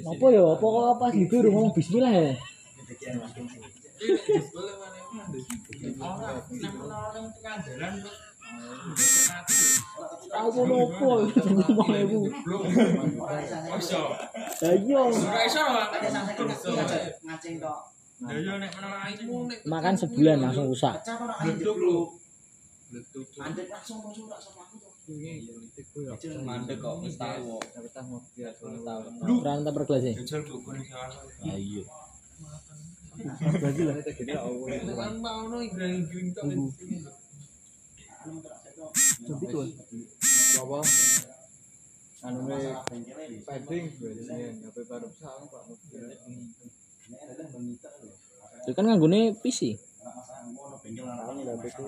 Apa ya, apa kok apa sih itu rumah bismillah ya? Aku nopo, aku mau lebu. Oso, ayo. Makan sebulan langsung rusak. Hidup lu. Mandek kok wis tahu. Ya? Ayo. Berarti lah. Tapi tuh. Apa? Anu we fighting biasanya apa? baru sang Pak. Mobil. Itu kan nganggone PC. Tapi itu